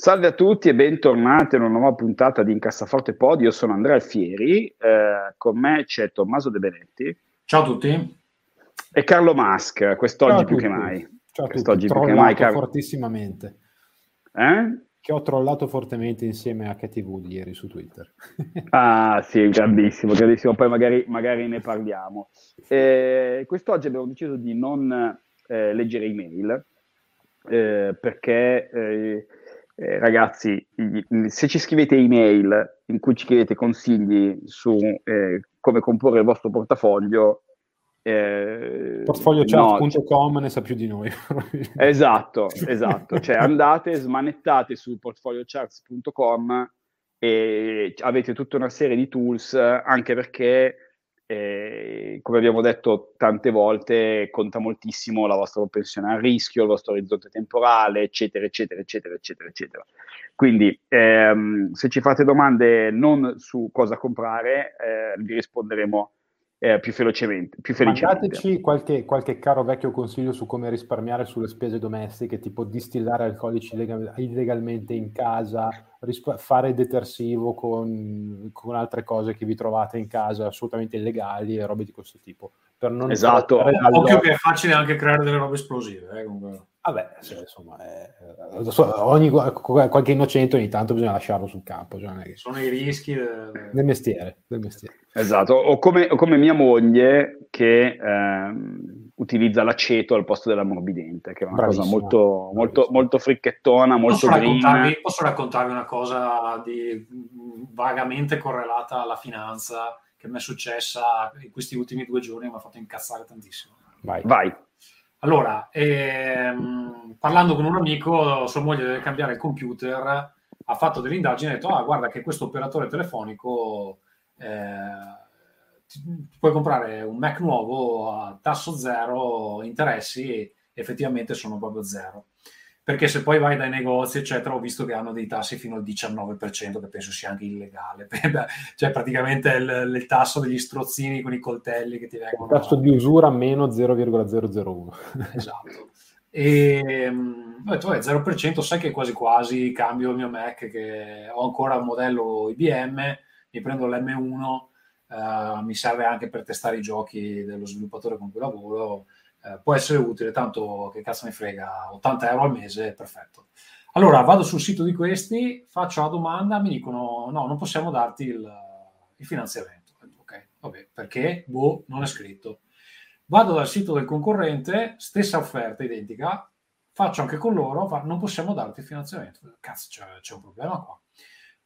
Salve a tutti e bentornati a una nuova puntata di Incassaforte Pod. Io sono Andrea Alfieri, eh, con me c'è Tommaso De Benetti. Ciao a tutti. E Carlo Mask, quest'oggi più che mai. Ciao a quest'oggi tutti. più che mai. Carlo. fortissimamente. Eh? Che ho trollato fortemente insieme a KTV di ieri su Twitter. ah sì, grandissimo, grandissimo. Poi magari, magari ne parliamo. Eh, quest'oggi abbiamo deciso di non eh, leggere email eh, perché eh, ragazzi, se ci scrivete email in cui ci chiedete consigli su eh, come comporre il vostro portafoglio, eh, portfoliochat.com no, ne sa più di noi. esatto, esatto. Cioè andate, smanettate su portfoliocharts.com e avete tutta una serie di tools, anche perché eh, come abbiamo detto tante volte, conta moltissimo la vostra propensione al rischio, il vostro orizzonte temporale, eccetera, eccetera, eccetera, eccetera, eccetera. Quindi, ehm, se ci fate domande non su cosa comprare, eh, vi risponderemo eh, più velocemente. Più felicemente. Mandateci qualche, qualche, caro vecchio consiglio su come risparmiare sulle spese domestiche, tipo distillare alcolici legal- illegalmente in casa, risp- fare detersivo con, con, altre cose che vi trovate in casa assolutamente illegali e robe di questo tipo. Per non esatto. Occhio che è facile anche creare delle robe esplosive. Eh, comunque. Vabbè, sì, insomma, è, ogni, qualche innocente ogni tanto bisogna lasciarlo sul campo. Cioè che... Sono i rischi del, del, mestiere, del mestiere. Esatto, o come, o come, mia moglie che ehm, utilizza l'aceto al posto dell'ammorbidente, che è una Bravissima. cosa molto, molto, molto fricchettona, molto posso raccontarvi, posso raccontarvi una cosa di, vagamente correlata alla finanza che mi è successa in questi ultimi due giorni e mi ha fatto incazzare tantissimo. Vai. Vai. Allora, ehm, parlando con un amico, sua moglie deve cambiare il computer, ha fatto delle indagini e ha detto, ah, guarda che questo operatore telefonico eh, puoi comprare un Mac nuovo a tasso zero, interessi effettivamente sono proprio zero perché se poi vai dai negozi, eccetera, ho visto che hanno dei tassi fino al 19%, che penso sia anche illegale. cioè, praticamente il, il, tasso degli strozzini con i coltelli che ti vengono. Il tasso di usura meno 0,001. esatto. E ho detto, 0%, sai che quasi quasi cambio il mio Mac, che ho ancora un modello IBM, mi prendo l'M1, uh, mi serve anche per testare i giochi dello sviluppatore con cui lavoro eh, può essere utile, tanto che cazzo mi frega, 80 euro al mese, perfetto. Allora vado sul sito di questi, faccio la domanda, mi dicono no, non possiamo darti il, il finanziamento. Ok, vabbè, perché? Boh, non è scritto. Vado dal sito del concorrente, stessa offerta identica, faccio anche con loro, non possiamo darti il finanziamento. Cazzo, c'è, c'è un problema qua.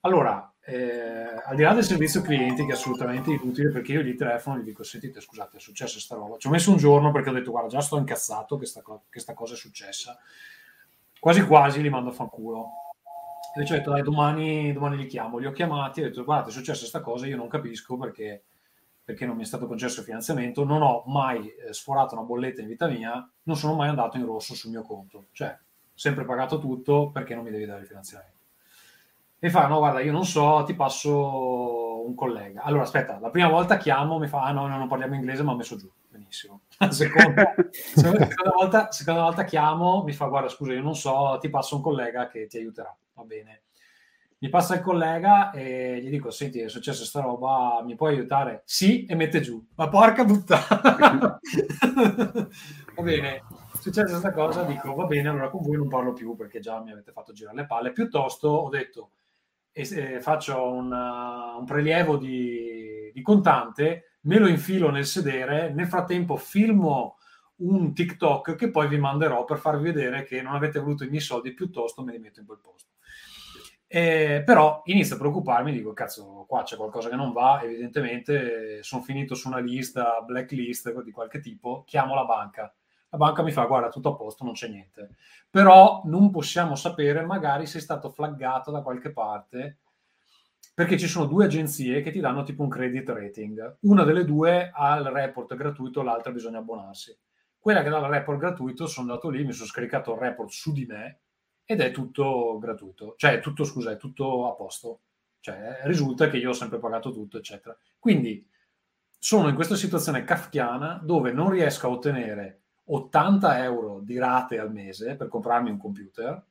Allora, eh, al di là del servizio clienti che è assolutamente inutile perché io gli telefono e gli dico sentite scusate è successa sta roba ci ho messo un giorno perché ho detto guarda già sto incazzato che sta, che sta cosa è successa quasi quasi li mando a fanculo. Invece ho detto dai domani, domani li chiamo li ho chiamati e ho detto guarda è successa questa cosa io non capisco perché, perché non mi è stato concesso il finanziamento non ho mai eh, sforato una bolletta in vita mia non sono mai andato in rosso sul mio conto cioè sempre pagato tutto perché non mi devi dare il finanziamento mi fa, no, guarda, io non so, ti passo un collega. Allora, aspetta, la prima volta chiamo, mi fa, ah no, no non parliamo inglese, ma ho messo giù. Benissimo. Seconda, seconda, volta, seconda volta chiamo, mi fa, guarda, scusa, io non so, ti passo un collega che ti aiuterà. Va bene. Mi passa il collega e gli dico, senti, è successa sta roba, mi puoi aiutare? Sì, e mette giù. Ma porca puttana! Va bene, successa questa cosa, dico, va bene, allora con voi non parlo più perché già mi avete fatto girare le palle. Piuttosto ho detto, e faccio una, un prelievo di, di, contante, me lo infilo nel sedere, nel frattempo filmo un TikTok che poi vi manderò per farvi vedere che non avete voluto i miei soldi, piuttosto me li metto in quel posto. Eh, però inizio a preoccuparmi, dico cazzo, qua c'è qualcosa che non va, evidentemente sono finito su una lista, blacklist di qualche tipo, chiamo la banca. La banca mi fa guarda tutto a posto, non c'è niente. Però non possiamo sapere magari se è stato flaggato da qualche parte perché ci sono due agenzie che ti danno tipo un credit rating. Una delle due ha il report gratuito, l'altra bisogna abbonarsi. Quella che dà il report gratuito, sono andato lì, mi sono scaricato il report su di me ed è tutto gratuito, cioè tutto, scusa, è tutto a posto. Cioè risulta che io ho sempre pagato tutto, eccetera. Quindi sono in questa situazione kafkiana dove non riesco a ottenere 80 euro di rate al mese per comprarmi un computer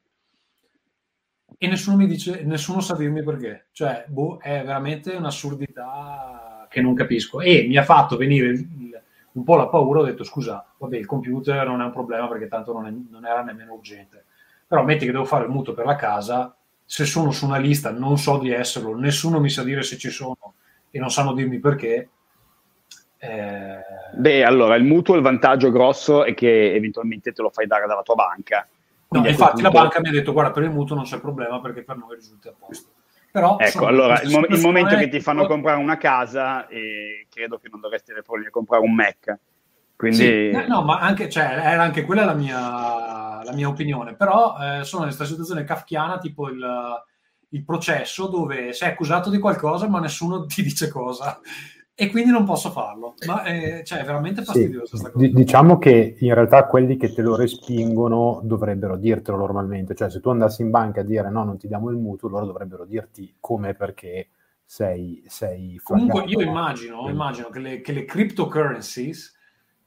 e nessuno mi dice, nessuno sa dirmi perché. Cioè, boh, è veramente un'assurdità che non capisco. E mi ha fatto venire il, un po' la paura, ho detto scusa, vabbè, il computer non è un problema perché tanto non, è, non era nemmeno urgente. Però metti che devo fare il mutuo per la casa, se sono su una lista non so di esserlo, nessuno mi sa dire se ci sono e non sanno dirmi perché. Eh... Beh, allora il mutuo, il vantaggio grosso è che eventualmente te lo fai dare dalla tua banca No, infatti punto... la banca mi ha detto guarda per il mutuo non c'è problema perché per noi risulta a posto. Però, ecco, allora il, mo- il, momento che ti fanno comprare una casa, eh, credo che non dovresti avere problemi a comprare un Mac. Quindi... Sì, eh, no, ma anche, cioè, era anche quella la mia, la mia opinione. Però eh, sono in questa situazione kafkiana, tipo il, il processo dove sei accusato di qualcosa ma nessuno ti dice cosa e quindi non posso farlo. Ma è, cioè, è veramente fastidiosa sì, cosa. diciamo che in realtà quelli che te lo respingono dovrebbero dirtelo normalmente, cioè se tu andassi in banca a dire no, non ti diamo il mutuo, loro dovrebbero dirti come e perché sei, sei Comunque io immagino, immagino che, le, che le cryptocurrencies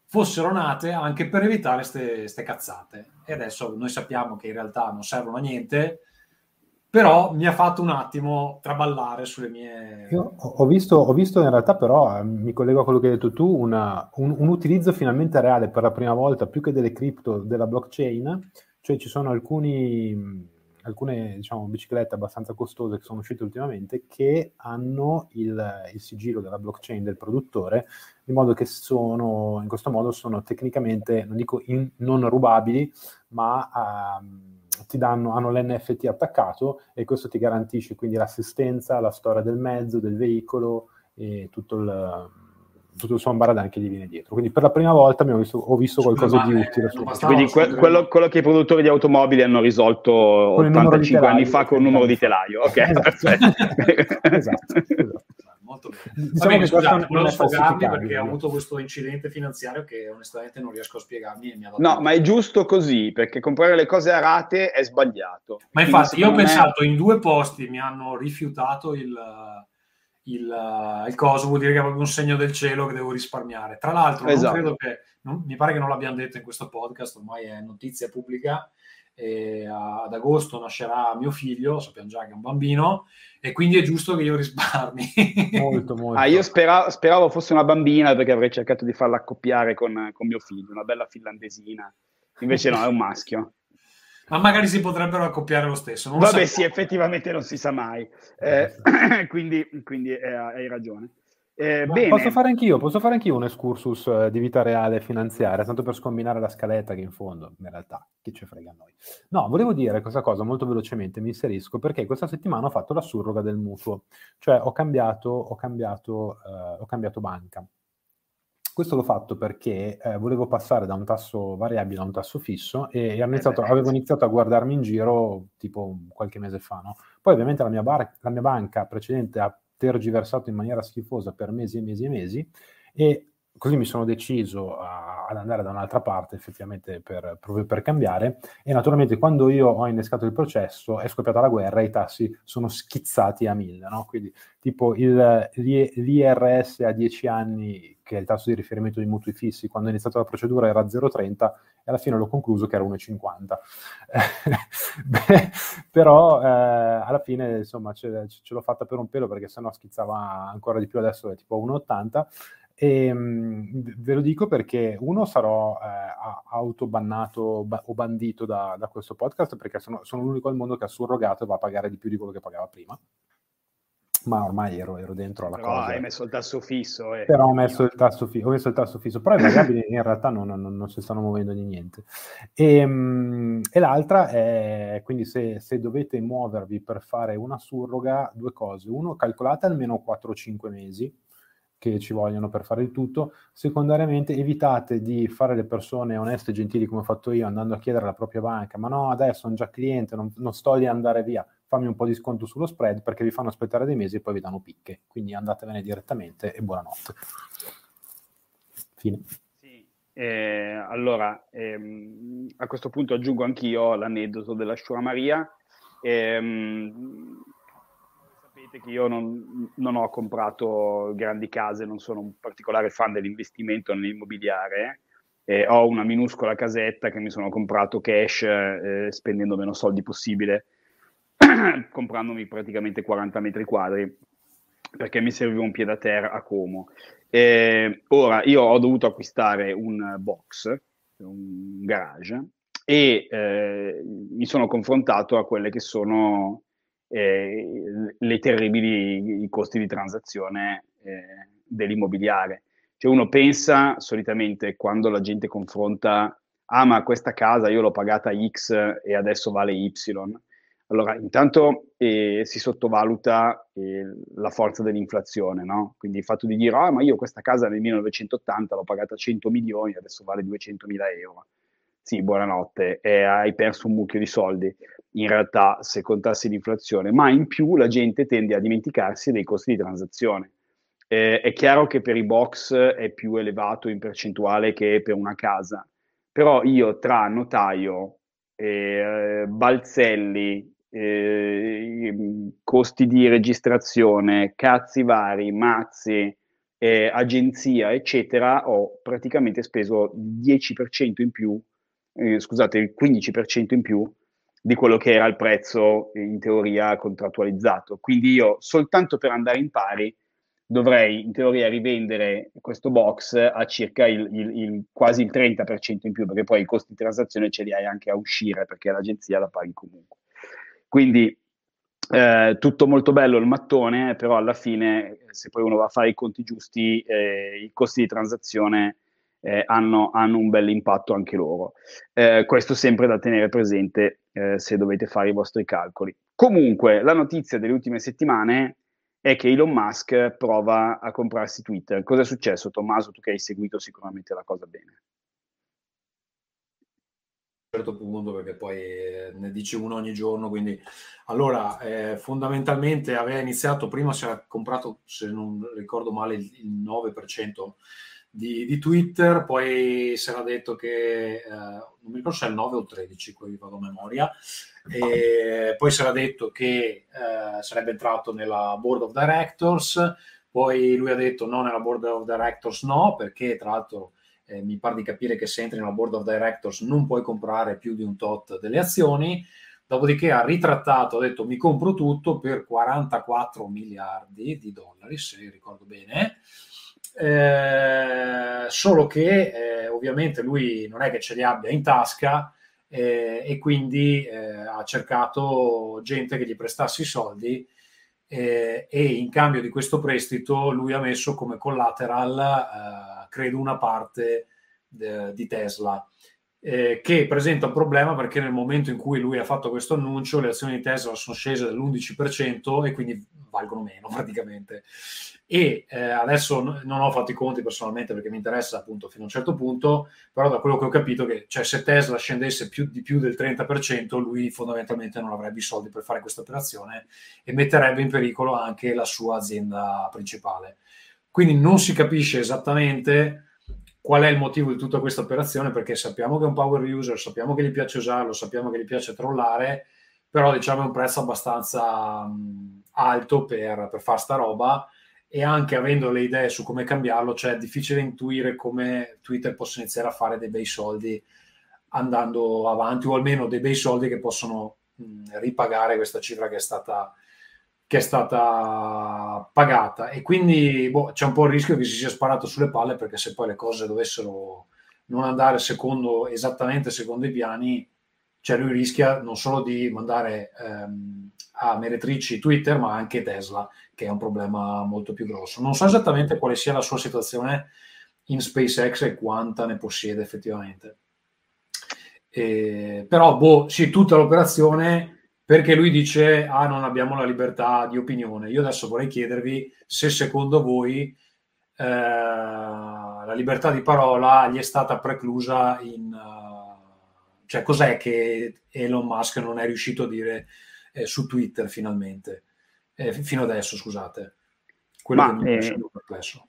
fossero nate anche per evitare queste cazzate. E adesso noi sappiamo che in realtà non servono a niente, però mi ha fatto un attimo traballare sulle mie... Io ho visto, ho visto in realtà però, eh, mi collego a quello che hai detto tu, una, un, un, utilizzo finalmente reale per la prima volta, più che delle cripto, della blockchain, cioè ci sono alcuni, alcune diciamo, biciclette abbastanza costose che sono uscite ultimamente che hanno il, il sigillo della blockchain del produttore, in modo che sono, in questo modo sono tecnicamente, non dico in, non rubabili, ma... Um, ti danno, hanno l'NFT attaccato e questo ti garantisce quindi l'assistenza, la storia del mezzo, del veicolo e tutto il, tutto il suo ambaradan che gli viene dietro. Quindi per la prima volta visto, ho visto qualcosa di utile. Su quindi que- quello, quello, che i produttori di automobili hanno risolto 85 anni fa con un numero di telaio. Ok, esatto. esatto, esatto molto bene. Diciamo bene, scusate, volevo sfogarmi perché ho avuto questo incidente finanziario che onestamente non riesco a spiegarmi. E mi ha dato no, ma è giusto così, perché comprare le cose a rate è sbagliato. Ma infatti io ho pensato in due posti mi hanno rifiutato il, il, il coso, vuol dire che avevo un segno del cielo che devo risparmiare. Tra l'altro, esatto. credo che, non, mi pare che non l'abbiamo detto in questo podcast, ormai è notizia pubblica, e ad agosto nascerà mio figlio, sappiamo già che è un bambino, e quindi è giusto che io risparmi. molto, molto. Ah, io speravo, speravo, fosse una bambina perché avrei cercato di farla accoppiare con, con mio figlio, una bella finlandesina. Invece no, è un maschio. Ma magari si potrebbero accoppiare lo stesso. Non Vabbè, sì, effettivamente non si sa mai. Eh, quindi, quindi eh, hai ragione. Eh, posso fare anch'io, posso fare anch'io un excursus eh, di vita reale finanziaria, tanto per scombinare la scaletta che in fondo, in realtà, chi ci frega a noi. No, volevo dire questa cosa molto velocemente, mi inserisco, perché questa settimana ho fatto la surroga del mutuo, cioè ho cambiato, ho cambiato, eh, ho cambiato banca. Questo l'ho fatto perché eh, volevo passare da un tasso variabile a un tasso fisso e iniziato, avevo iniziato a guardarmi in giro tipo qualche mese fa. No? Poi ovviamente la mia, bar- la mia banca precedente ha tergiversato in maniera schifosa per mesi e mesi e mesi e così mi sono deciso a, ad andare da un'altra parte effettivamente per, proprio per cambiare e naturalmente quando io ho innescato il processo è scoppiata la guerra e i tassi sono schizzati a mille, no? quindi tipo il, l'IRS a 10 anni che è il tasso di riferimento dei mutui fissi, quando è iniziata la procedura era 0,30 e alla fine l'ho concluso che era 1,50. Beh, però eh, alla fine insomma ce, ce, l'ho fatta per un pelo perché sennò schizzava ancora di più adesso è tipo 1,80 e mh, mhmm, ve lo dico perché uno sarò eh, autobannato ba- o bandito da, da, questo podcast perché sono, sono, l'unico al mondo che ha surrogato e va a pagare di più di quello che pagava prima. Ma ormai ero, ero dentro alla però cosa. hai messo il tasso fisso. Eh. Però ho messo il tasso, fi- ho messo il tasso fisso. Però i variabili in realtà non, non, non, si stanno muovendo di niente. E, mhmm, e l'altra è, quindi se, se, dovete muovervi per fare una surroga, due cose. Uno, calcolate almeno 4-5 mesi che ci vogliono per fare il tutto. Secondariamente evitate di fare le persone oneste e gentili come ho fatto io andando a chiedere alla propria banca ma no adesso sono già cliente, non, non sto di andare via, fammi un po' di sconto sullo spread perché vi fanno aspettare dei mesi e poi vi danno picche. Quindi andatevene direttamente e buonanotte. Fine. Eh, allora, ehm, a questo punto aggiungo anch'io l'aneddoto della Shura Maria. Ehm, sapete che io non, non, ho comprato grandi case, non sono un particolare fan dell'investimento nell'immobiliare. Eh, ho una minuscola casetta che mi sono comprato cash eh, spendendo meno soldi possibile, comprandomi praticamente 40 metri quadri perché mi serviva un pied a terra a Como. Eh, ora, io ho dovuto acquistare un box, un garage, e eh, mi sono confrontato a quelle che sono eh, le terribili i costi di transazione eh, dell'immobiliare. Cioè uno pensa solitamente quando la gente confronta, ah ma questa casa io l'ho pagata X e adesso vale Y, allora, intanto eh, si sottovaluta eh, la forza dell'inflazione, no? Quindi il fatto di dire, ah, ma io questa casa nel 1980 l'ho pagata 100 milioni, adesso vale 200 mila euro. Sì, buonanotte, eh, hai perso un mucchio di soldi. In realtà, se contassi l'inflazione, ma in più la gente tende a dimenticarsi dei costi di transazione. Eh, è chiaro che per i box è più elevato in percentuale che per una casa, però io tra notaio, eh, balzelli, eh, costi di registrazione, cazzi vari, mazzi, eh, agenzia, eccetera, ho praticamente speso 10% in più, eh, scusate, il 15% in più di quello che era il prezzo in teoria contrattualizzato. Quindi io soltanto per andare in pari dovrei in teoria rivendere questo box a circa il, il, il, quasi il 30% in più, perché poi i costi di transazione ce li hai anche a uscire, perché l'agenzia la paghi comunque. Quindi eh, tutto molto bello il mattone, però alla fine, se poi uno va a fare i conti giusti, eh, i costi di transazione eh, hanno, hanno, un bel impatto anche loro. Eh, questo sempre da tenere presente eh, se dovete fare i vostri calcoli. Comunque, la notizia delle ultime settimane è che Elon Musk prova a comprarsi Twitter. Cosa è successo, Tommaso? Tu che hai seguito sicuramente la cosa bene certo punto perché poi eh, ne dice uno ogni giorno quindi allora eh, fondamentalmente aveva iniziato prima si era comprato se non ricordo male il 9% di, di, Twitter poi si era detto che eh, non mi ricordo se è il 9 o il 13 qui vado a memoria. E poi si era detto che eh, sarebbe entrato nella board of directors poi lui ha detto no nella board of directors no perché tra l'altro eh, mi pare di capire che se entri nella board of directors non puoi comprare più di un tot delle azioni, dopodiché ha ritrattato, ha detto mi compro tutto per 44 miliardi di dollari, se ricordo bene, eh, solo che eh, ovviamente lui non è che ce li abbia in tasca eh, e quindi eh, ha cercato gente che gli prestasse i soldi eh, e in cambio di questo prestito lui ha messo come collateral, credo, una parte di Tesla. Eh, che presenta un problema perché nel momento in cui lui ha fatto questo annuncio le azioni di Tesla sono scese dell'11% e quindi valgono meno praticamente e eh, adesso non ho fatto i conti personalmente perché mi interessa appunto fino a un certo punto, però da quello che ho capito che cioè, se Tesla scendesse più, di più del 30%, lui fondamentalmente non avrebbe i soldi per fare questa operazione e metterebbe in pericolo anche la sua azienda principale. Quindi non si capisce esattamente qual è il motivo di tutta questa operazione perché sappiamo che è un power user, sappiamo che gli piace usarlo, sappiamo che gli piace trollare, però diciamo è un prezzo abbastanza mh, alto per, per fare sta roba e anche avendo le idee su come cambiarlo, cioè è difficile intuire come Twitter possa iniziare a fare dei bei soldi andando avanti o almeno dei bei soldi che possono mh, ripagare questa cifra che è stata che è stata pagata e quindi boh, c'è un po' il rischio che si sia sparato sulle palle perché se poi le cose dovessero non andare secondo, esattamente secondo i piani cioè lui rischia non solo di mandare ehm, a meretrici Twitter ma anche Tesla che è un problema molto più grosso. Non so esattamente quale sia la sua situazione in SpaceX e quanta ne possiede effettivamente. Eh, però, boh, sì, tutta l'operazione perché lui dice, ah, non abbiamo la libertà di opinione. Io adesso vorrei chiedervi se secondo voi eh, la libertà di parola gli è stata preclusa in... Uh, cioè cos'è che Elon Musk non è riuscito a dire eh, su Twitter finalmente? Eh, fino adesso, scusate. Quello Ma, che mi è eh, perplesso.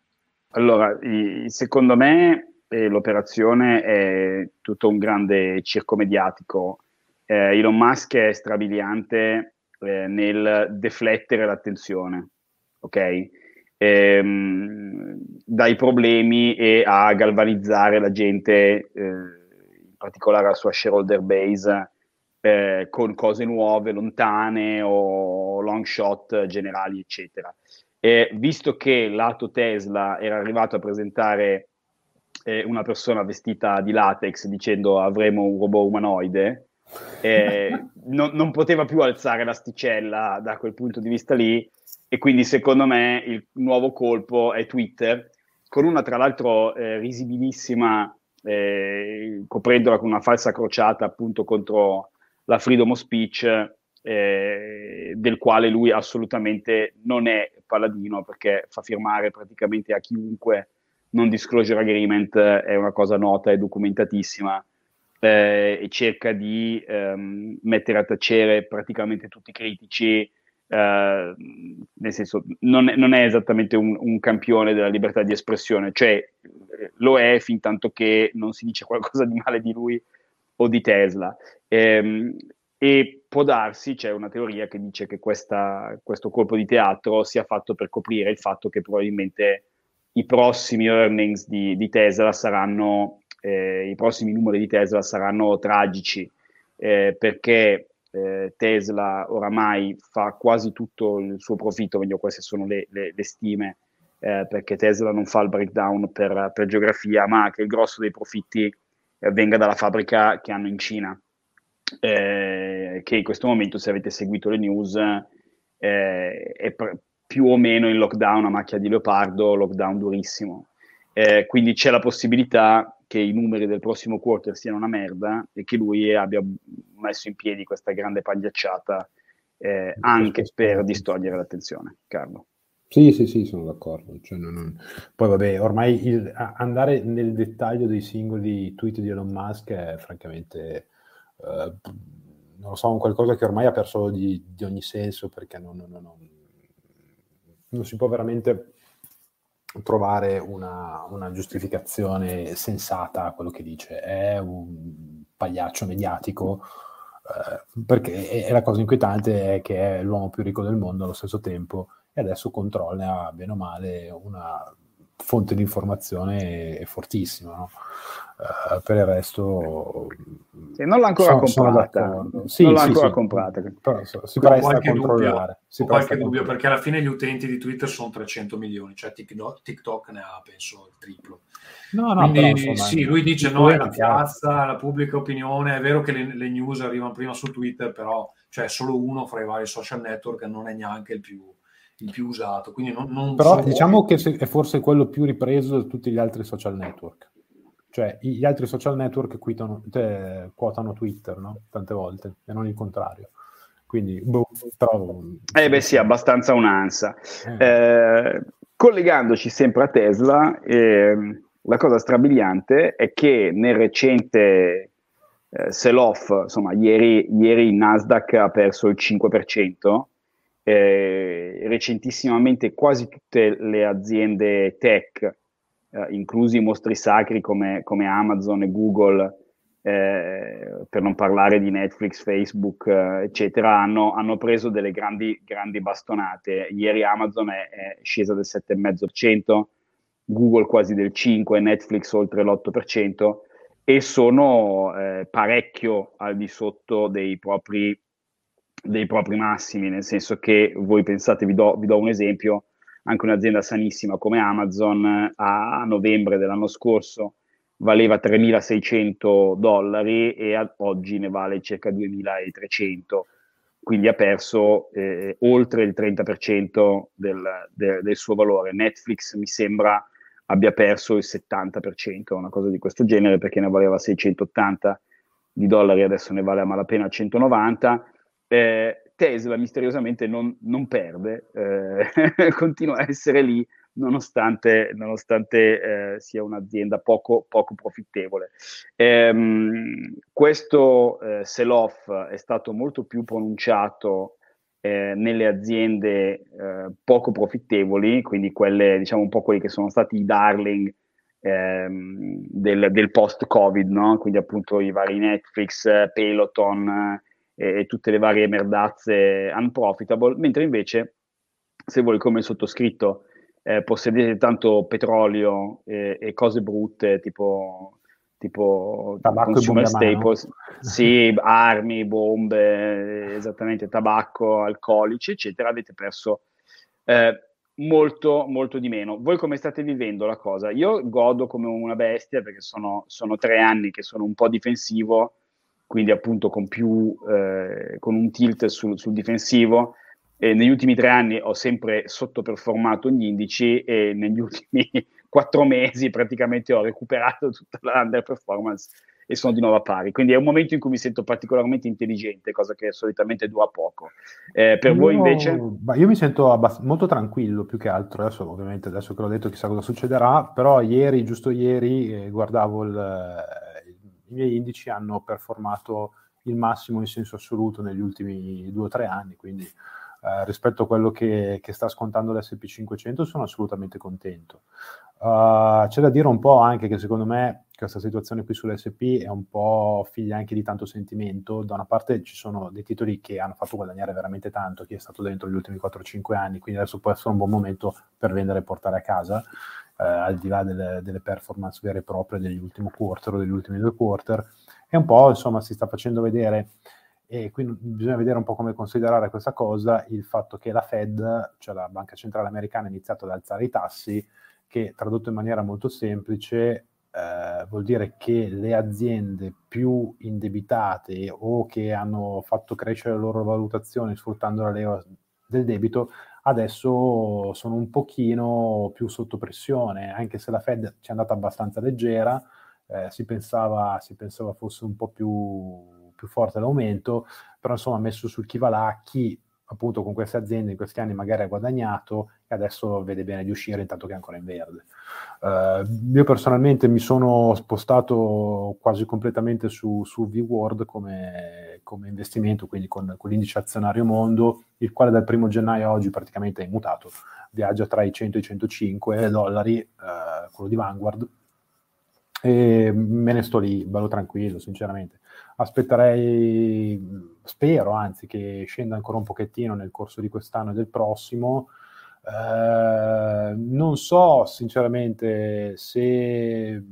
Allora, secondo me eh, l'operazione è tutto un grande circo mediatico. Eh, Elon Musk è strabiliante eh, nel deflettere l'attenzione, ok? Ehm, dai problemi e a galvanizzare la gente, eh, in particolare la sua shareholder base, eh, con cose nuove, lontane o long shot generali, eccetera. E visto che lato Tesla era arrivato a presentare eh, una persona vestita di latex dicendo avremo un robot umanoide, eh, non, non, poteva più alzare l'asticella da quel punto di vista lì. E quindi secondo me il nuovo colpo è Twitter, con una tra l'altro eh, risibilissima, eh, coprendola con una falsa crociata appunto contro la freedom of speech, eh, del quale lui assolutamente non è paladino perché fa firmare praticamente a chiunque non disclosure agreement è una cosa nota e documentatissima eh, e cerca di ehm, mettere a tacere praticamente tutti i critici Uh, nel senso, non non è esattamente un, un, campione della libertà di espressione, cioè lo è fin tanto che non si dice qualcosa di male di lui o di Tesla. Ehm, e può darsi, c'è una teoria che dice che questa, questo colpo di teatro sia fatto per coprire il fatto che probabilmente i prossimi earnings di, di Tesla saranno, eh, i prossimi numeri di Tesla saranno tragici, eh, perché eh, Tesla oramai fa quasi tutto il suo profitto, meglio queste sono le, le, le stime, eh, perché Tesla non fa il breakdown per, per geografia, ma che il grosso dei profitti eh, venga dalla fabbrica che hanno in Cina eh, che in questo momento, se avete seguito le news, è pr- più o meno in lockdown a macchia di leopardo, lockdown durissimo. Eh, quindi c'è la possibilità che i numeri del prossimo quarter siano una merda e che lui abbia messo in piedi questa grande pagliacciata eh, anche per distogliere l'attenzione. Carlo. Sì, sì, sì, sono d'accordo. Cioè, non, non... Poi vabbè, ormai il, andare nel dettaglio dei singoli tweet di Elon Musk è francamente eh, non lo so, un qualcosa che ormai ha perso di, di ogni senso perché non, non, non, non, si può veramente trovare una, una, giustificazione sensata a quello che dice. È un pagliaccio mediatico eh, perché è, è la cosa inquietante è che è l'uomo più ricco del mondo allo stesso tempo e adesso controlla bene o male una fonte di informazione fortissima. No? Uh, per il resto sì, non l'ha ancora sono, comprata sono sì, non l'ha sì, ancora sì. comprata però si Con presta a controllare si qualche dubbio perché alla fine gli utenti di Twitter sono 300 milioni cioè TikTok, TikTok ne ha penso il triplo no, no, Quindi, però, insomma, sì, lui dice no, è la piazza, la pubblica opinione è vero che le, le, news arrivano prima su Twitter però cioè solo uno fra i vari social network non è neanche il più il più usato. Quindi non, non Però diciamo che è forse quello più ripreso da tutti gli altri social network. Cioè, gli altri social network quitano, te, quotano Twitter, no? Tante volte, e non il contrario. Quindi, boh, però... Eh beh sì, abbastanza un'ansa. Eh. Eh, collegandoci sempre a Tesla, eh, la cosa strabiliante è che nel recente eh, sell-off, insomma, ieri, ieri il Nasdaq ha perso il 5%, eh, recentissimamente quasi tutte le aziende tech, eh, inclusi i mostri sacri come, come Amazon e Google, eh, per non parlare di Netflix, Facebook, eh, eccetera, hanno, hanno, preso delle grandi, grandi bastonate. Ieri Amazon è, è scesa del 7,5%, Google quasi del 5%, Netflix oltre l'8% e sono eh, parecchio al di sotto dei propri dei propri massimi, nel senso che voi pensate, vi do, vi do un esempio, anche un'azienda sanissima come Amazon a, novembre dell'anno scorso valeva 3.600 dollari e ad oggi ne vale circa 2.300, quindi ha perso eh, oltre il 30% del, del, del, suo valore. Netflix mi sembra abbia perso il 70%, una cosa di questo genere, perché ne valeva 680 di dollari, adesso ne vale a malapena 190 eh, Tesla misteriosamente non, non perde, eh, continua a essere lì nonostante, nonostante eh, sia un'azienda poco, poco profittevole. Ehm, questo eh, sell-off è stato molto più pronunciato eh, nelle aziende eh, poco profittevoli, quindi quelle, diciamo un po' quelli che sono stati i darling ehm, del, del post-Covid, no? quindi appunto i vari Netflix, Peloton e, tutte le varie merdazze unprofitable, mentre invece se voi come il sottoscritto eh, possedete tanto petrolio e, e cose brutte tipo, tipo tabacco consumer staples, sì, armi, bombe, esattamente tabacco, alcolici, eccetera, avete perso eh, molto, molto di meno. Voi come state vivendo la cosa? Io godo come una bestia perché sono, sono tre anni che sono un po' difensivo, quindi appunto con più, eh, con un tilt sul, sul difensivo e negli ultimi tre anni ho sempre sottoperformato gli indici e negli ultimi quattro mesi praticamente ho recuperato tutta l'underperformance e sono di nuovo a pari. Quindi è un momento in cui mi sento particolarmente intelligente, cosa che solitamente dura poco. Eh, per io, voi invece? io mi sento abbast- molto tranquillo più che altro, adesso ovviamente adesso che l'ho detto chissà cosa succederà, però ieri, giusto ieri, eh, guardavo il, i miei indici hanno performato il massimo in senso assoluto negli ultimi due o tre anni, quindi eh, rispetto a quello che, che sta scontando l'SP500 sono assolutamente contento. Uh, c'è da dire un po' anche che secondo me questa situazione qui sull'SP è un po' figlia anche di tanto sentimento. Da una parte ci sono dei titoli che hanno fatto guadagnare veramente tanto chi è stato dentro gli ultimi 4-5 anni, quindi adesso può essere un buon momento per vendere e portare a casa, eh, al di là delle, delle, performance vere e proprie degli ultimi quarter o degli ultimi due quarter. E un po' insomma si sta facendo vedere e quindi bisogna vedere un po' come considerare questa cosa, il fatto che la Fed, cioè la Banca Centrale Americana, ha iniziato ad alzare i tassi, che tradotto in maniera molto semplice eh, vuol dire che le aziende più indebitate o che hanno fatto crescere le loro valutazioni sfruttando la leva del debito, adesso sono un pochino più sotto pressione, anche se la Fed ci è andata abbastanza leggera, eh, si, pensava, si pensava fosse un po' più più forte l'aumento, però insomma messo sul chi va là, chi appunto con queste aziende in questi anni magari ha guadagnato e adesso vede bene di uscire intanto che è ancora in verde. Uh, io personalmente mi sono spostato quasi completamente su, su V-Word come, come, investimento, quindi con, con, l'indice azionario mondo, il quale dal primo gennaio a oggi praticamente è immutato, viaggia tra i 100 e i 105 dollari, uh, quello di Vanguard, e me ne sto lì, bello tranquillo, sinceramente aspetterei, spero anzi, che scenda ancora un pochettino nel corso di quest'anno e del prossimo. Eh, non so sinceramente se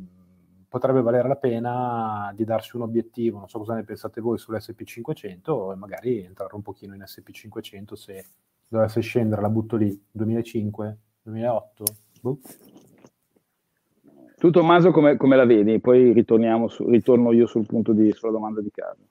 potrebbe valere la pena di darsi un obiettivo, non so cosa ne pensate voi sull'SP500 e magari entrare un pochino in SP500 se dovesse scendere, la butto lì, 2005, 2008? Boh. Tu Tommaso come, come la vedi? Poi su, ritorno io sul punto di, sulla domanda di Carlo.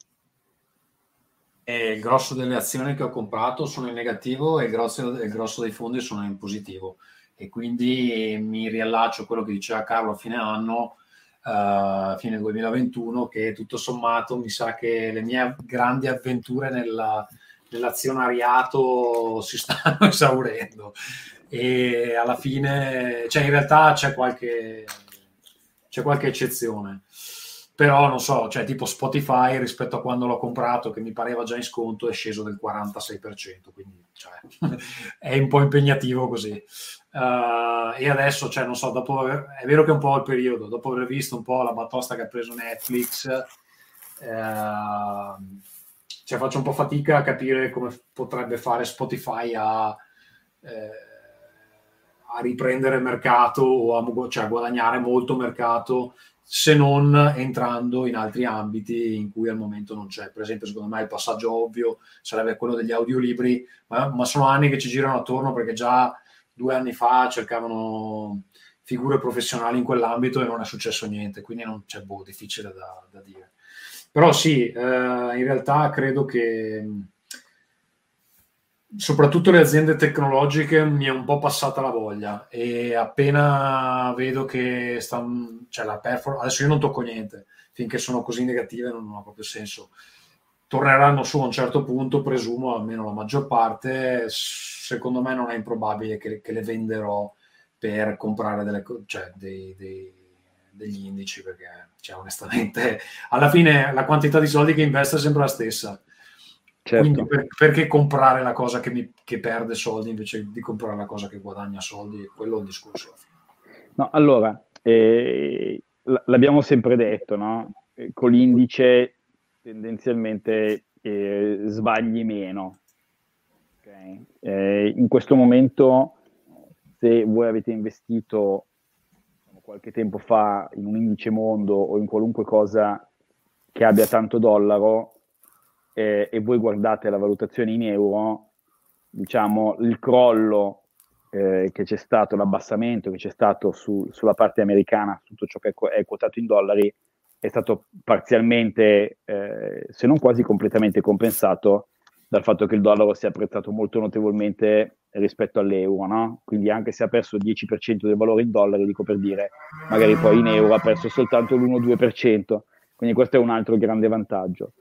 E il grosso delle azioni che ho comprato sono in negativo e il grosso, il grosso dei fondi sono in positivo e quindi mi riallaccio a quello che diceva Carlo a fine anno, uh, fine 2021, che tutto sommato mi sa che le mie grandi avventure nella, nell'azionariato si stanno esaurendo e alla fine, cioè in realtà c'è qualche c'è qualche eccezione. Però non so, cioè tipo Spotify rispetto a quando l'ho comprato, che mi pareva già in sconto, è sceso del 46%, quindi cioè, è un po' impegnativo così. Uh, e adesso, cioè, non so, dopo aver, è vero che è un po' il periodo, dopo aver visto un po' la batosta che ha preso Netflix, uh, cioè, faccio un po' fatica a capire come potrebbe fare Spotify a... Eh, a riprendere mercato o a, cioè a guadagnare molto mercato se non entrando in altri ambiti in cui al momento non c'è. Per esempio, secondo me il passaggio ovvio sarebbe quello degli audiolibri, ma, ma sono anni che ci girano attorno perché già due anni fa cercavano figure professionali in quell'ambito e non è successo niente, quindi non c'è boh, difficile da, da dire. Però sì, eh, in realtà credo che soprattutto le aziende tecnologiche mi è un po' passata la voglia e appena vedo che sta, cioè la performance, adesso io non tocco niente, finché sono così negative non ha proprio senso. Torneranno su a un certo punto, presumo, almeno la maggior parte, secondo me non è improbabile che, che le venderò per comprare delle, cioè, dei, dei, degli indici perché cioè, onestamente alla fine la quantità di soldi che investo è sempre la stessa. Certo. Quindi per, perché comprare la cosa che, mi, che, perde soldi invece di comprare la cosa che guadagna soldi? Quello è il discorso. No, allora, eh, l'abbiamo sempre detto, no? con l'indice tendenzialmente eh, sbagli meno. Okay? Eh, in questo momento, se voi avete investito diciamo, qualche tempo fa in un indice mondo o in qualunque cosa che abbia tanto dollaro eh, e voi guardate la valutazione in euro, diciamo il crollo eh, che c'è stato, l'abbassamento che c'è stato su, sulla parte americana, tutto ciò che è quotato in dollari, è stato parzialmente, eh, se non quasi completamente compensato dal fatto che il dollaro si è apprezzato molto notevolmente rispetto all'euro, no? Quindi anche se ha perso il 10% del valore in dollari, dico per dire, magari poi in euro ha perso soltanto l'1-2%, quindi questo è un altro grande vantaggio.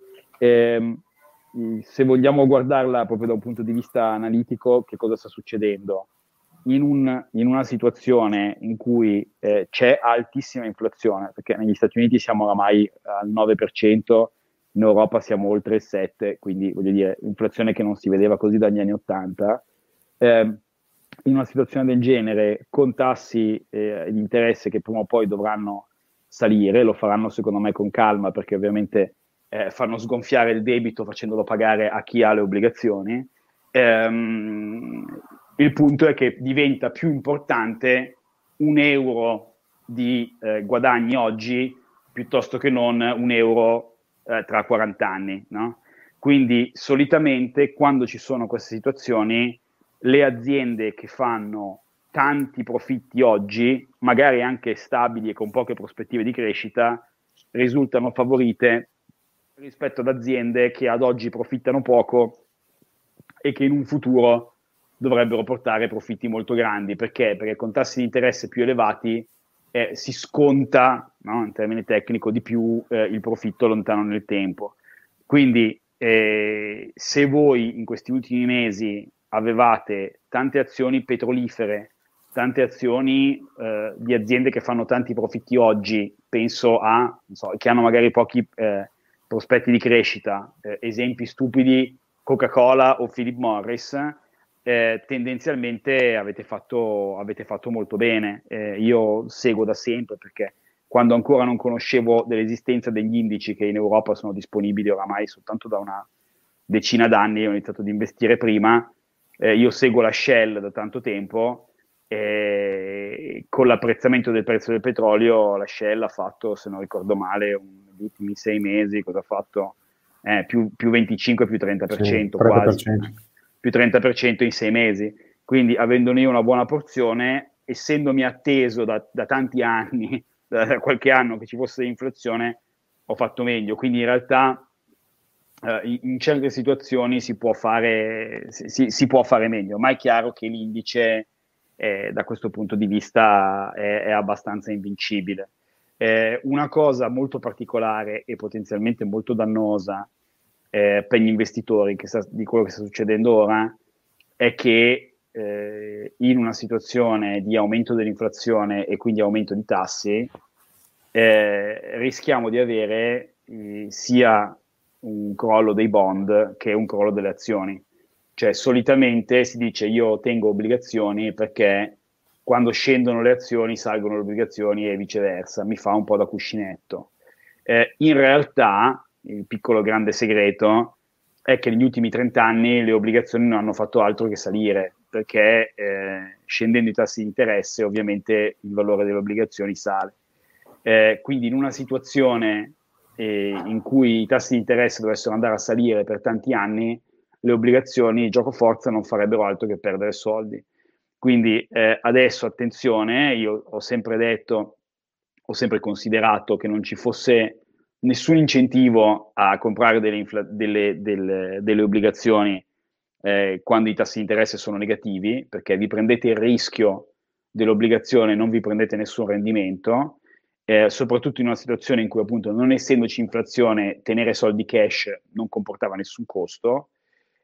Eh, se vogliamo guardarla proprio da un punto di vista analitico, che cosa sta succedendo? in, un, in, una situazione in cui eh, c'è altissima inflazione, perché negli Stati Uniti siamo oramai al 9%, in Europa siamo oltre il 7%, quindi voglio dire, inflazione che non si vedeva così dagli anni 80. Eh, in una situazione del genere, con tassi eh, di interesse che prima o poi dovranno salire, lo faranno secondo me con calma, perché ovviamente eh, fanno sgonfiare il debito facendolo pagare a chi ha le obbligazioni. Ehm, il punto è che diventa più importante un euro di eh, guadagni oggi piuttosto che non un euro eh, tra 40 anni. No? Quindi solitamente quando ci sono queste situazioni, le aziende che fanno tanti profitti oggi, magari anche stabili e con poche prospettive di crescita, risultano favorite rispetto ad aziende che ad oggi profittano poco e che in un futuro dovrebbero portare profitti molto grandi. Perché? Perché con tassi di interesse più elevati eh, si sconta, no, in termini tecnico, di più eh, il profitto lontano nel tempo. Quindi eh, se voi in questi ultimi mesi avevate tante azioni petrolifere, tante azioni eh, di aziende che fanno tanti profitti oggi, penso a, so, che hanno magari pochi eh, prospetti di crescita, eh, esempi stupidi, Coca-Cola o Philip Morris, eh, tendenzialmente avete fatto, avete fatto, molto bene. Eh, io seguo da sempre perché quando ancora non conoscevo dell'esistenza degli indici che in Europa sono disponibili oramai soltanto da una decina d'anni, ho iniziato ad investire prima, eh, io seguo la Shell da tanto tempo e con l'apprezzamento del prezzo del petrolio la Shell ha fatto, se non ricordo male, un, negli ultimi sei mesi, cosa ha fatto? Eh, più, più 25, più 30%, sì, 30%. quasi più 30% in sei mesi. Quindi avendone io una buona porzione, essendomi atteso da, da tanti anni, da qualche anno che ci fosse inflazione, ho fatto meglio. Quindi in realtà eh, in, in, certe situazioni si può, fare, si, si può fare meglio, ma è chiaro che l'indice eh, da questo punto di vista è, è abbastanza invincibile. Eh, una cosa molto particolare e potenzialmente molto dannosa eh, per gli investitori sta, di quello che sta succedendo ora è che eh, in una situazione di aumento dell'inflazione e quindi aumento di tassi eh, rischiamo di avere eh, sia un crollo dei bond che un crollo delle azioni. Cioè solitamente si dice io tengo obbligazioni perché quando scendono le azioni salgono le obbligazioni e viceversa, mi fa un po' da cuscinetto. Eh, in realtà il piccolo grande segreto è che negli ultimi 30 anni le obbligazioni non hanno fatto altro che salire, perché eh, scendendo i tassi di interesse ovviamente il valore delle obbligazioni sale. Eh, quindi in una situazione eh, in cui i tassi di interesse dovessero andare a salire per tanti anni, le obbligazioni gioco forza non farebbero altro che perdere soldi. Quindi eh, adesso attenzione, io ho sempre detto, ho sempre considerato che non ci fosse nessun incentivo a comprare delle, infla- delle, delle, delle obbligazioni eh, quando i tassi di interesse sono negativi, perché vi prendete il rischio dell'obbligazione non vi prendete nessun rendimento, eh, soprattutto in una situazione in cui appunto non essendoci inflazione tenere soldi cash non comportava nessun costo.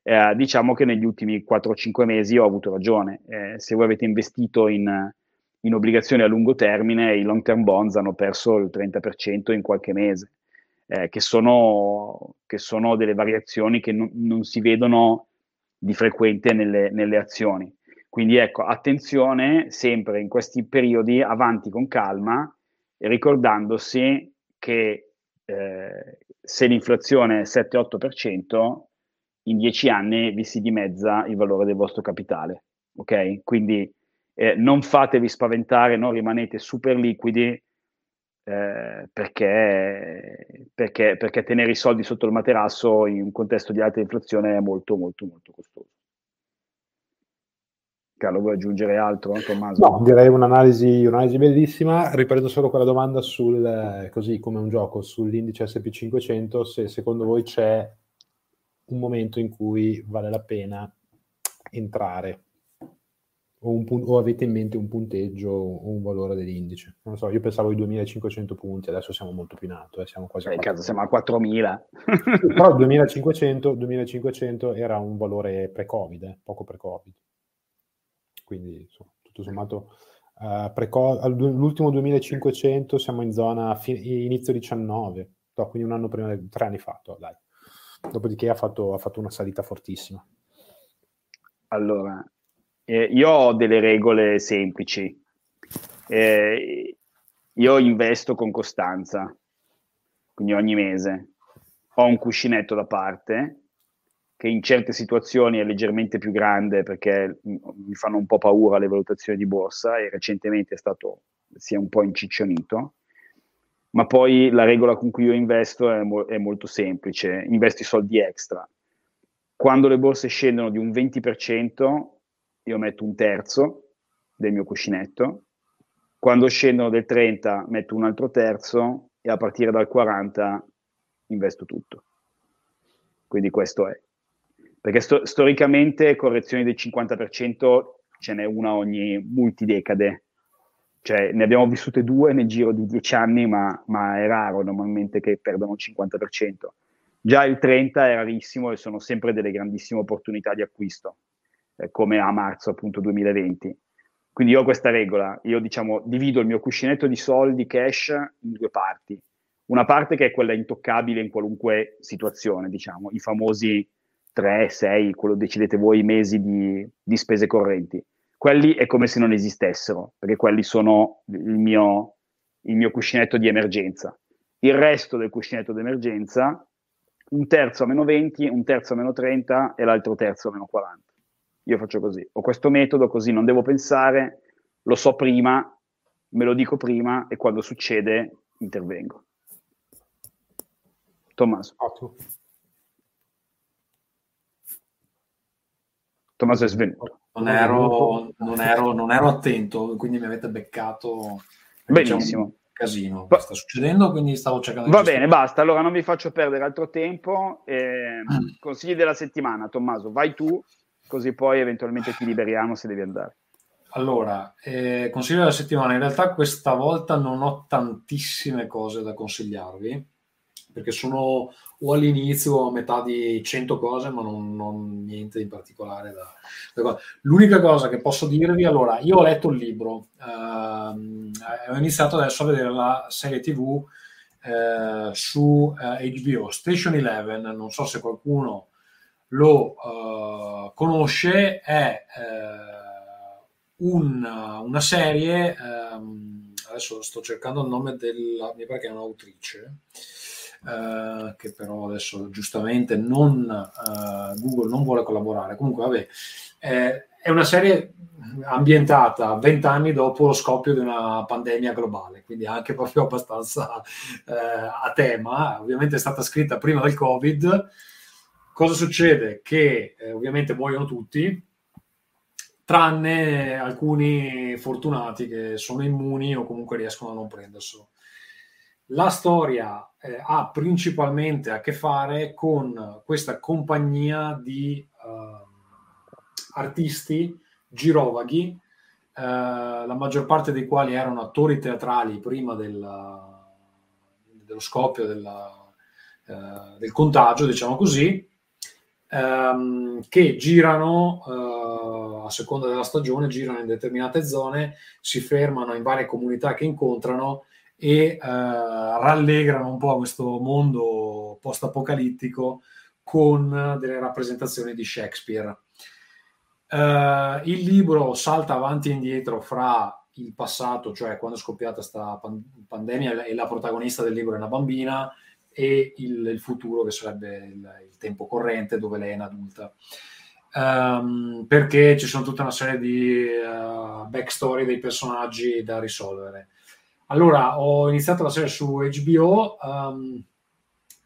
Eh, diciamo che negli ultimi 4-5 mesi ho avuto ragione. Eh, se voi avete investito in, in obbligazioni a lungo termine i long term bonds hanno perso il 30% in qualche mese, eh, che, sono, che, sono, delle variazioni che non, non si vedono di frequente nelle, nelle, azioni. Quindi ecco, attenzione sempre in questi periodi avanti con calma, ricordandosi che eh, se l'inflazione è 7-8%, in 10 anni vi si dimezza il valore del vostro capitale. Ok? Quindi eh, non fatevi spaventare, non rimanete super liquidi eh, perché, perché, perché, tenere i soldi sotto il materasso in un contesto di alta inflazione è molto molto molto costoso. Carlo, vuoi aggiungere altro, Tommaso? No, direi un'analisi, un'analisi bellissima. Riprendo solo quella domanda sul, così come un gioco, sull'indice SP500, se secondo voi c'è un momento in cui vale la pena entrare o, un, o, avete in mente un punteggio o un valore dell'indice? Non so, io pensavo ai 2500 punti, adesso siamo molto più in alto, eh, siamo quasi a caso siamo a 4000. Però il 2500, 2500 era un valore pre-Covid, eh, poco pre-Covid. Quindi, insomma, tutto sommato, uh, l'ultimo 2500 siamo in zona fi- inizio 19, no, quindi un anno prima, del, tre anni fa, dai. Dopodiché ha fatto, ha fatto una salita fortissima. Allora, eh, io ho delle regole semplici. Eh, io investo con costanza, quindi ogni mese. Ho un cuscinetto da parte che in certe situazioni è leggermente più grande perché mi fanno un po' paura le valutazioni di borsa e recentemente è stato si è un po' inciccionito. Ma poi la regola con cui io investo è, mo- è molto semplice, investi soldi extra. Quando le borse scendono di un 20%, io metto un terzo del mio cuscinetto, quando scendono del 30 metto un altro terzo e a partire dal 40 investo tutto. Quindi questo è. Perché sto- storicamente correzioni del 50% ce n'è una ogni multidecade. Cioè, ne abbiamo vissute due nel giro di dieci anni, ma, ma è raro normalmente che perdano il 50%. Già il 30% è rarissimo e sono sempre delle grandissime opportunità di acquisto eh, come a marzo appunto 2020. Quindi io ho questa regola, io diciamo divido il mio cuscinetto di soldi cash in due parti. Una parte che è quella intoccabile in qualunque situazione, diciamo, i famosi 3, 6, quello decidete voi, mesi di, di spese correnti. Quelli è come se non esistessero, perché quelli sono il mio, il mio cuscinetto di emergenza. Il resto del cuscinetto di emergenza, un terzo a meno 20, un terzo a meno 30 e l'altro terzo a meno 40. Io faccio così, ho questo metodo così non devo pensare, lo so prima, me lo dico prima e quando succede intervengo. Tommaso. Tommaso è svenuto. Non ero, non, ero, non ero, attento, quindi mi avete beccato. Benissimo. casino che sta succedendo, quindi stavo cercando Va bene, basta. Allora non vi faccio perdere altro tempo. Eh, consigli della settimana, Tommaso, vai tu così poi eventualmente ti liberiamo se devi andare. Allora, eh, consiglio della settimana. In realtà questa volta non ho tantissime cose da consigliarvi, perché sono o all'inizio o a metà di 100 cose, ma non, non niente in particolare. Da, da, L'unica cosa che posso dirvi, allora, io ho letto il libro, ehm, ho iniziato adesso a vedere la serie TV eh, su eh, HBO, Station Eleven, non so se qualcuno lo uh, conosce è uh, un, una serie, um, adesso sto cercando il nome della, mi pare che è un'autrice, uh, che però adesso giustamente non, Google non vuole collaborare, comunque vabbè, eh, è una serie ambientata vent'anni dopo lo scoppio di una pandemia globale, quindi anche proprio abbastanza a tema, ovviamente è stata scritta prima del Covid, Cosa succede? Che eh, ovviamente muoiono tutti, tranne alcuni fortunati che sono immuni o comunque riescono a non prenderselo. La storia eh, ha principalmente a che fare con questa compagnia di uh, artisti girovaghi, uh, la maggior parte dei quali erano attori teatrali prima del, dello scoppio della, uh, del contagio, diciamo così, ehm, che girano eh, a seconda della stagione, girano in determinate zone, si fermano in varie comunità che incontrano e eh, rallegrano un po' questo mondo post-apocalittico con delle rappresentazioni di Shakespeare. Uh, il libro salta avanti e indietro fra il passato, cioè quando è scoppiata questa pan- pandemia e la protagonista del libro è una bambina, e il, il futuro che sarebbe il, il, tempo corrente dove lei è un'adulta. Um, perché ci sono tutta una serie di uh, backstory dei personaggi da risolvere. Allora, ho iniziato la serie su HBO, um, ehm,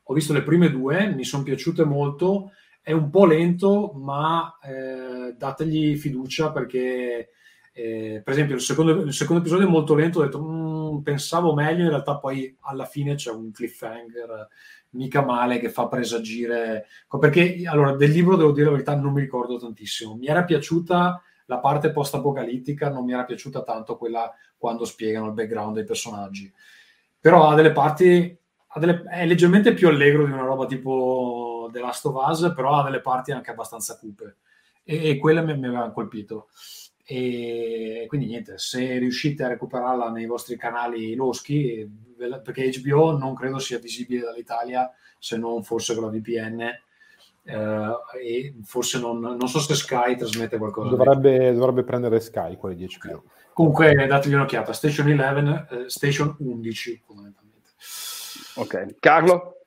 ho visto le prime due, mi sono piaciute molto, è un po' lento, ma eh, dategli fiducia perché, eh, per esempio, il secondo, il secondo, episodio è molto lento, ho detto, mm, pensavo meglio, in realtà poi alla fine c'è un cliffhanger mica male che fa presagire, perché allora del libro devo dire la verità non mi ricordo tantissimo, mi era piaciuta la parte post-apocalittica, non mi era piaciuta tanto quella quando spiegano il background dei personaggi, però ha delle parti, ha delle, è leggermente più allegro di una roba tipo The Last of Us, però ha delle parti anche abbastanza cupe e, e quelle mi, mi avevano colpito. E quindi niente, se riuscite a recuperarla nei vostri canali loschi, perché HBO non credo sia visibile dall'Italia se non forse con la VPN. Eh, e forse non, non, so se Sky trasmette qualcosa. Dovrebbe, dovrebbe prendere Sky quelli di HBO. Comunque dategli un'occhiata. Station 11, eh, Station 11 fondamentalmente. Ok, Carlo?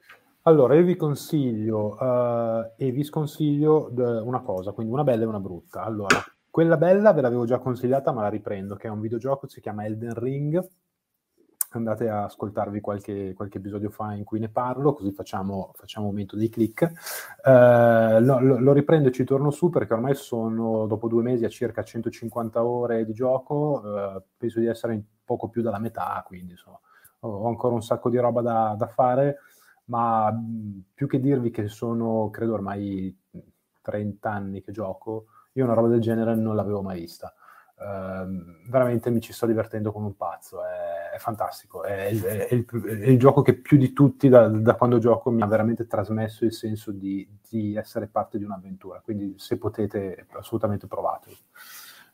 Allora, io vi consiglio uh, e vi sconsiglio d- una cosa, quindi una bella e una brutta. Allora, quella bella ve l'avevo già consigliata, ma la riprendo, che è un videogioco, si chiama Elden Ring. Andate a ascoltarvi qualche, qualche episodio fa in cui ne parlo, così facciamo, facciamo un momento dei click. Uh, lo, lo, riprendo e ci torno su perché ormai sono, dopo due mesi, a circa 150 ore di gioco. Uh, penso di essere poco più dalla metà, quindi insomma, ho ancora un sacco di roba da, da fare ma più che dirvi che sono, credo ormai 30 anni che gioco, io una roba del genere non l'avevo mai vista. Uh, veramente mi ci sto divertendo come un pazzo, è, è fantastico, è, è, è, il, è, il, gioco che più di tutti da, da, quando gioco mi ha veramente trasmesso il senso di, di, essere parte di un'avventura, quindi se potete assolutamente provatelo,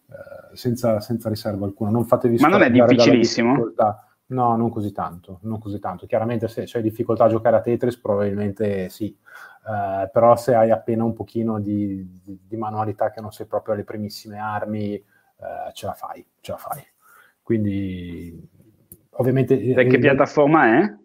uh, senza, senza, riserva alcuna, non fatevi Ma non è difficilissimo? No, non così tanto, non così tanto. Chiaramente se hai difficoltà a giocare a Tetris probabilmente sì, uh, però se hai appena un pochino di, di, di, manualità che non sei proprio alle primissime armi, uh, ce la fai, ce la fai. Quindi ovviamente... Da che piattaforma è?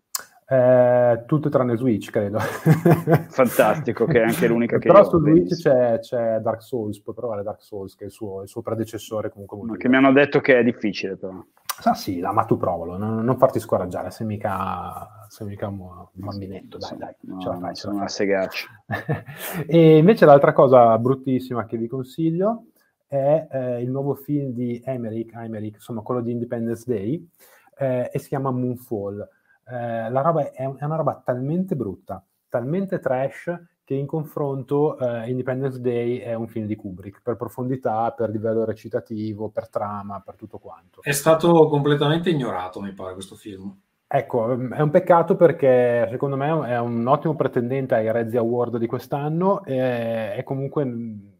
Eh, tutte tranne Switch, credo. Fantastico, che è anche l'unica che Però su Switch c'è, c'è, Dark Souls, puoi provare Dark Souls, che è il suo, il suo predecessore comunque. Molto che mi hanno detto che è difficile però. Ah sì, ma tu provalo, non, non farti scoraggiare, sei mica, sei mica un bambinetto, dai, dai, no, ce la fai. Sono una segaccia. e invece l'altra cosa bruttissima che vi consiglio è eh, il nuovo film di Emmerich, Emmerich, insomma quello di Independence Day, eh, e si chiama Moonfall. Eh, la roba è, è una roba talmente brutta, talmente trash, che in confronto eh, Independence Day è un film di Kubrick, per profondità, per livello recitativo, per trama, per tutto quanto. È stato completamente ignorato, mi pare, questo film. Ecco, è un peccato perché secondo me è un ottimo pretendente ai Rezzi Award di quest'anno e è comunque,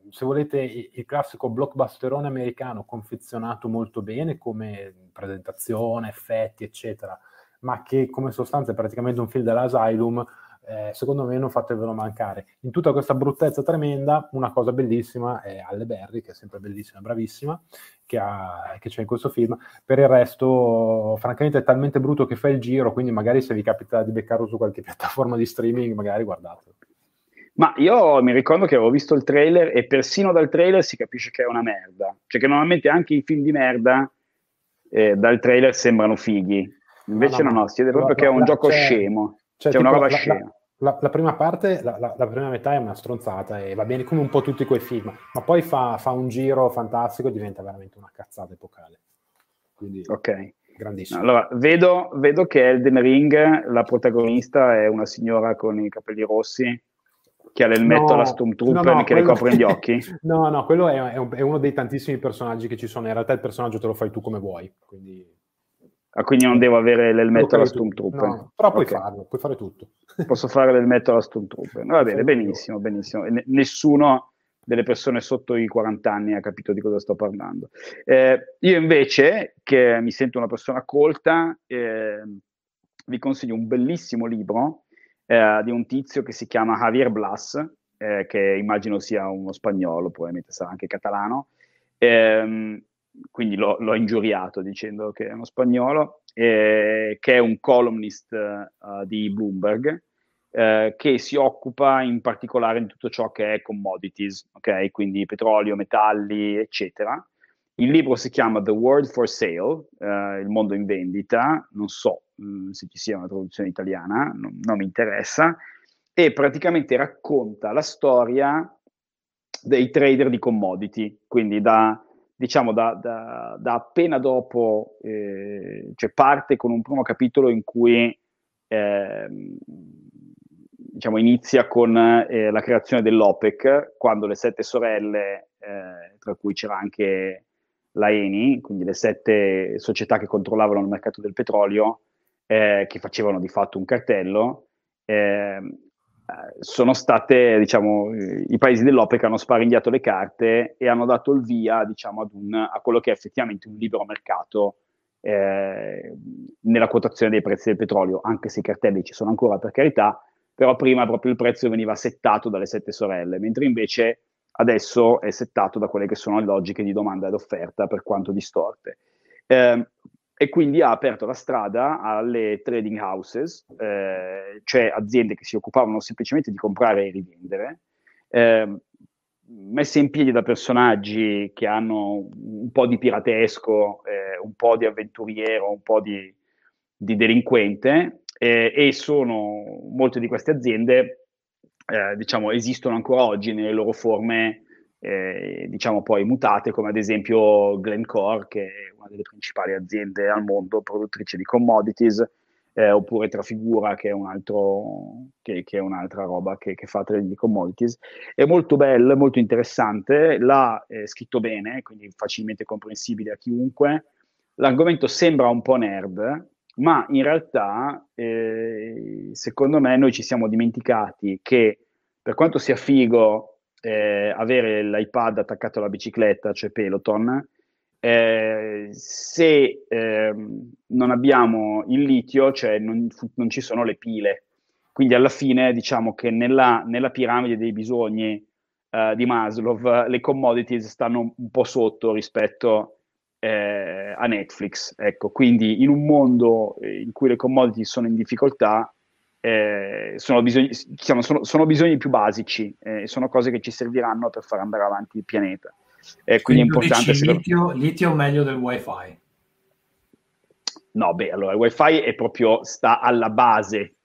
se volete, il classico blockbusterone americano confezionato molto bene come presentazione, effetti, eccetera, ma che come sostanza è praticamente un film dell'Asylum eh, secondo me non fatevelo mancare. In tutta questa bruttezza tremenda, una cosa bellissima è Alle Berry, che è sempre bellissima, bravissima, che, ha, che, c'è in questo film. Per il resto, francamente, è talmente brutto che fa il giro, quindi magari se vi capita di beccarlo su qualche piattaforma di streaming, magari guardatelo. Ma io mi ricordo che avevo visto il trailer e persino dal trailer si capisce che è una merda. Cioè che normalmente anche i film di merda eh, dal trailer sembrano fighi. Invece no, no, no si vede proprio che è un gioco scemo. Cioè, c'è una roba scema. La, la, prima parte, la, la, la, prima metà è una stronzata e va bene come un po' tutti quei film, ma poi fa, fa un giro fantastico e diventa veramente una cazzata epocale. Quindi, ok. Grandissimo. Allora, vedo, vedo che Elden Ring, la protagonista è una signora con i capelli rossi che ha l'elmetto no, alla Stormtrooper no, no, che le copre gli occhi. no, no, quello è, è, un, è, uno dei tantissimi personaggi che ci sono. In realtà il personaggio te lo fai tu come vuoi. Quindi Ah, quindi non devo avere l'elmetto alla Stormtrooper. No, però puoi okay. farlo, puoi fare tutto. posso fare del metodo a Stormtrooper. Va bene, benissimo, benissimo. N- nessuno delle persone sotto i 40 anni ha capito di cosa sto parlando. Eh, io invece, che mi sento una persona colta, eh, vi consiglio un bellissimo libro eh, di un tizio che si chiama Javier Blas, eh, che immagino sia uno spagnolo, probabilmente sarà anche catalano, ehm, quindi l'ho, l'ho, ingiuriato dicendo che è uno spagnolo, eh, che è un columnist uh, di Bloomberg, eh, che si occupa in particolare di tutto ciò che è commodities, ok? Quindi petrolio, metalli, eccetera. Il libro si chiama The World for Sale, eh, il mondo in vendita, non so mh, mm, se ci sia una traduzione italiana, non, non mi interessa, e praticamente racconta la storia dei trader di commodity, quindi da, diciamo, da, da, da appena dopo, eh, cioè parte con un primo capitolo in cui eh, diciamo, inizia con eh, la creazione dell'OPEC, quando le sette sorelle, eh, tra cui c'era anche la Eni, quindi le sette società che controllavano il mercato del petrolio, eh, che facevano di fatto un cartello, eh, sono state, diciamo, i paesi dell'OPEC hanno sparigliato le carte e hanno dato il via, diciamo, ad un, a quello che è effettivamente un libero mercato eh, nella quotazione dei prezzi del petrolio, anche se i cartelli ci sono ancora per carità, però prima proprio il prezzo veniva settato dalle sette sorelle, mentre invece adesso è settato da quelle che sono le logiche di domanda ed offerta per quanto distorte. Eh, e quindi ha aperto la strada alle trading houses, eh, cioè aziende che si occupavano semplicemente di comprare e rivendere, eh, messe in piedi da personaggi che hanno un po' di piratesco, eh, un po' di avventuriero, un po' di, di delinquente, eh, e sono molte di queste aziende eh, diciamo, esistono ancora oggi nelle loro forme eh, diciamo poi mutate come ad esempio Glencore che è una delle principali aziende al mondo produttrice di commodities eh, oppure Trafigura che è, un altro, che, che è un'altra roba che, che fa trading di commodities. È molto bello, molto interessante l'ha eh, scritto bene quindi facilmente comprensibile a chiunque. L'argomento sembra un po' nerd ma in realtà eh, secondo me noi ci siamo dimenticati che per quanto sia figo eh, avere l'iPad attaccato alla bicicletta, cioè Peloton, eh, se ehm, non abbiamo il litio, cioè non, non, ci sono le pile. Quindi alla fine diciamo che nella, nella piramide dei bisogni uh, di Maslow le commodities stanno un po' sotto rispetto eh, a Netflix. Ecco, quindi in un mondo eh, in cui le commodity sono in difficoltà, eh, sono, bisogni, diciamo, sono, sono, bisogni più basici, eh, sono cose che ci serviranno per far andare avanti il pianeta. quindi, quindi è importante. Dici, litio, litio meglio del wifi? No, beh, allora il wifi è proprio, sta alla base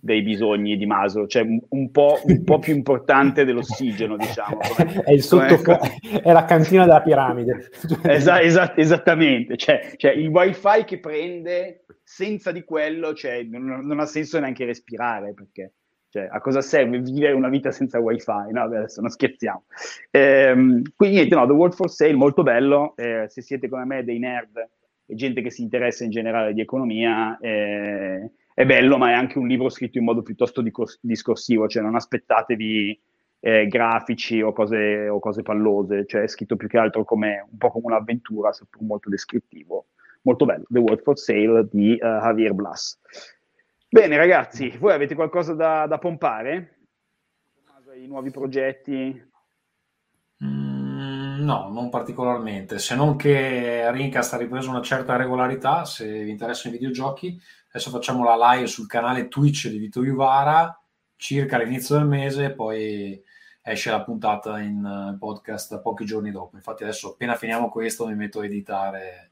dei bisogni di Maslow, cioè un po', un po più importante dell'ossigeno, diciamo. Come, è, il sottofo- è la cantina della piramide. Esa- esa- esattamente, cioè, cioè, il wifi che prende, senza di quello cioè, non, non, ha senso neanche respirare, perché cioè, a cosa serve vivere una vita senza wifi? No, adesso non scherziamo. Ehm, quindi niente, no, The World for Sale, molto bello, eh, se siete come me dei nerd e gente che si interessa in generale di economia, eh, è bello, ma è anche un libro scritto in modo piuttosto discorsivo, cioè non aspettatevi eh, grafici o cose, o cose, pallose, cioè è scritto più che altro come un po' come un'avventura, seppur molto descrittivo. Molto bello, The World for Sale di uh, Javier Blas. Bene ragazzi, voi avete qualcosa da, da pompare? I nuovi progetti? Mm, no, non particolarmente, se non che Rincast ha ripreso una certa regolarità, se vi interessano i videogiochi, Adesso facciamo la live sul canale Twitch di Vito Ivara circa all'inizio del mese, poi esce la puntata in eh, podcast pochi giorni dopo. Infatti adesso appena finiamo questo mi metto a editare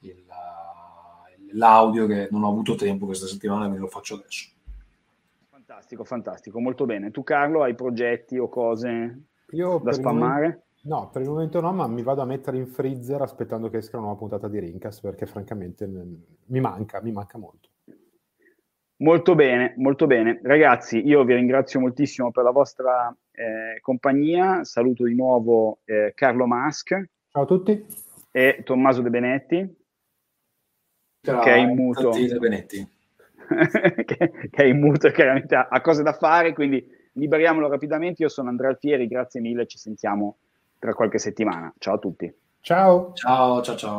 il, eh, l'audio che non ho avuto tempo questa settimana, quindi lo faccio adesso. Fantastico, fantastico, molto bene. Tu Carlo hai progetti o cose Io da spammare? No, per il momento no, ma mi vado a mettere in freezer aspettando che esca una nuova puntata di Rincast perché francamente mi manca, mi manca molto. Molto bene, molto bene. Ragazzi, io vi ringrazio moltissimo per la vostra eh, compagnia. Saluto di nuovo eh, Carlo Mask. Ciao a tutti. E Tommaso De Benetti. Ciao, che è in muto. De Benetti. che, che, è in muto e chiaramente ha, ha, cose da fare, quindi liberiamolo rapidamente. Io sono Andrea Alfieri, grazie mille, ci sentiamo tra qualche settimana. Ciao a tutti. Ciao. Ciao, ciao, ciao.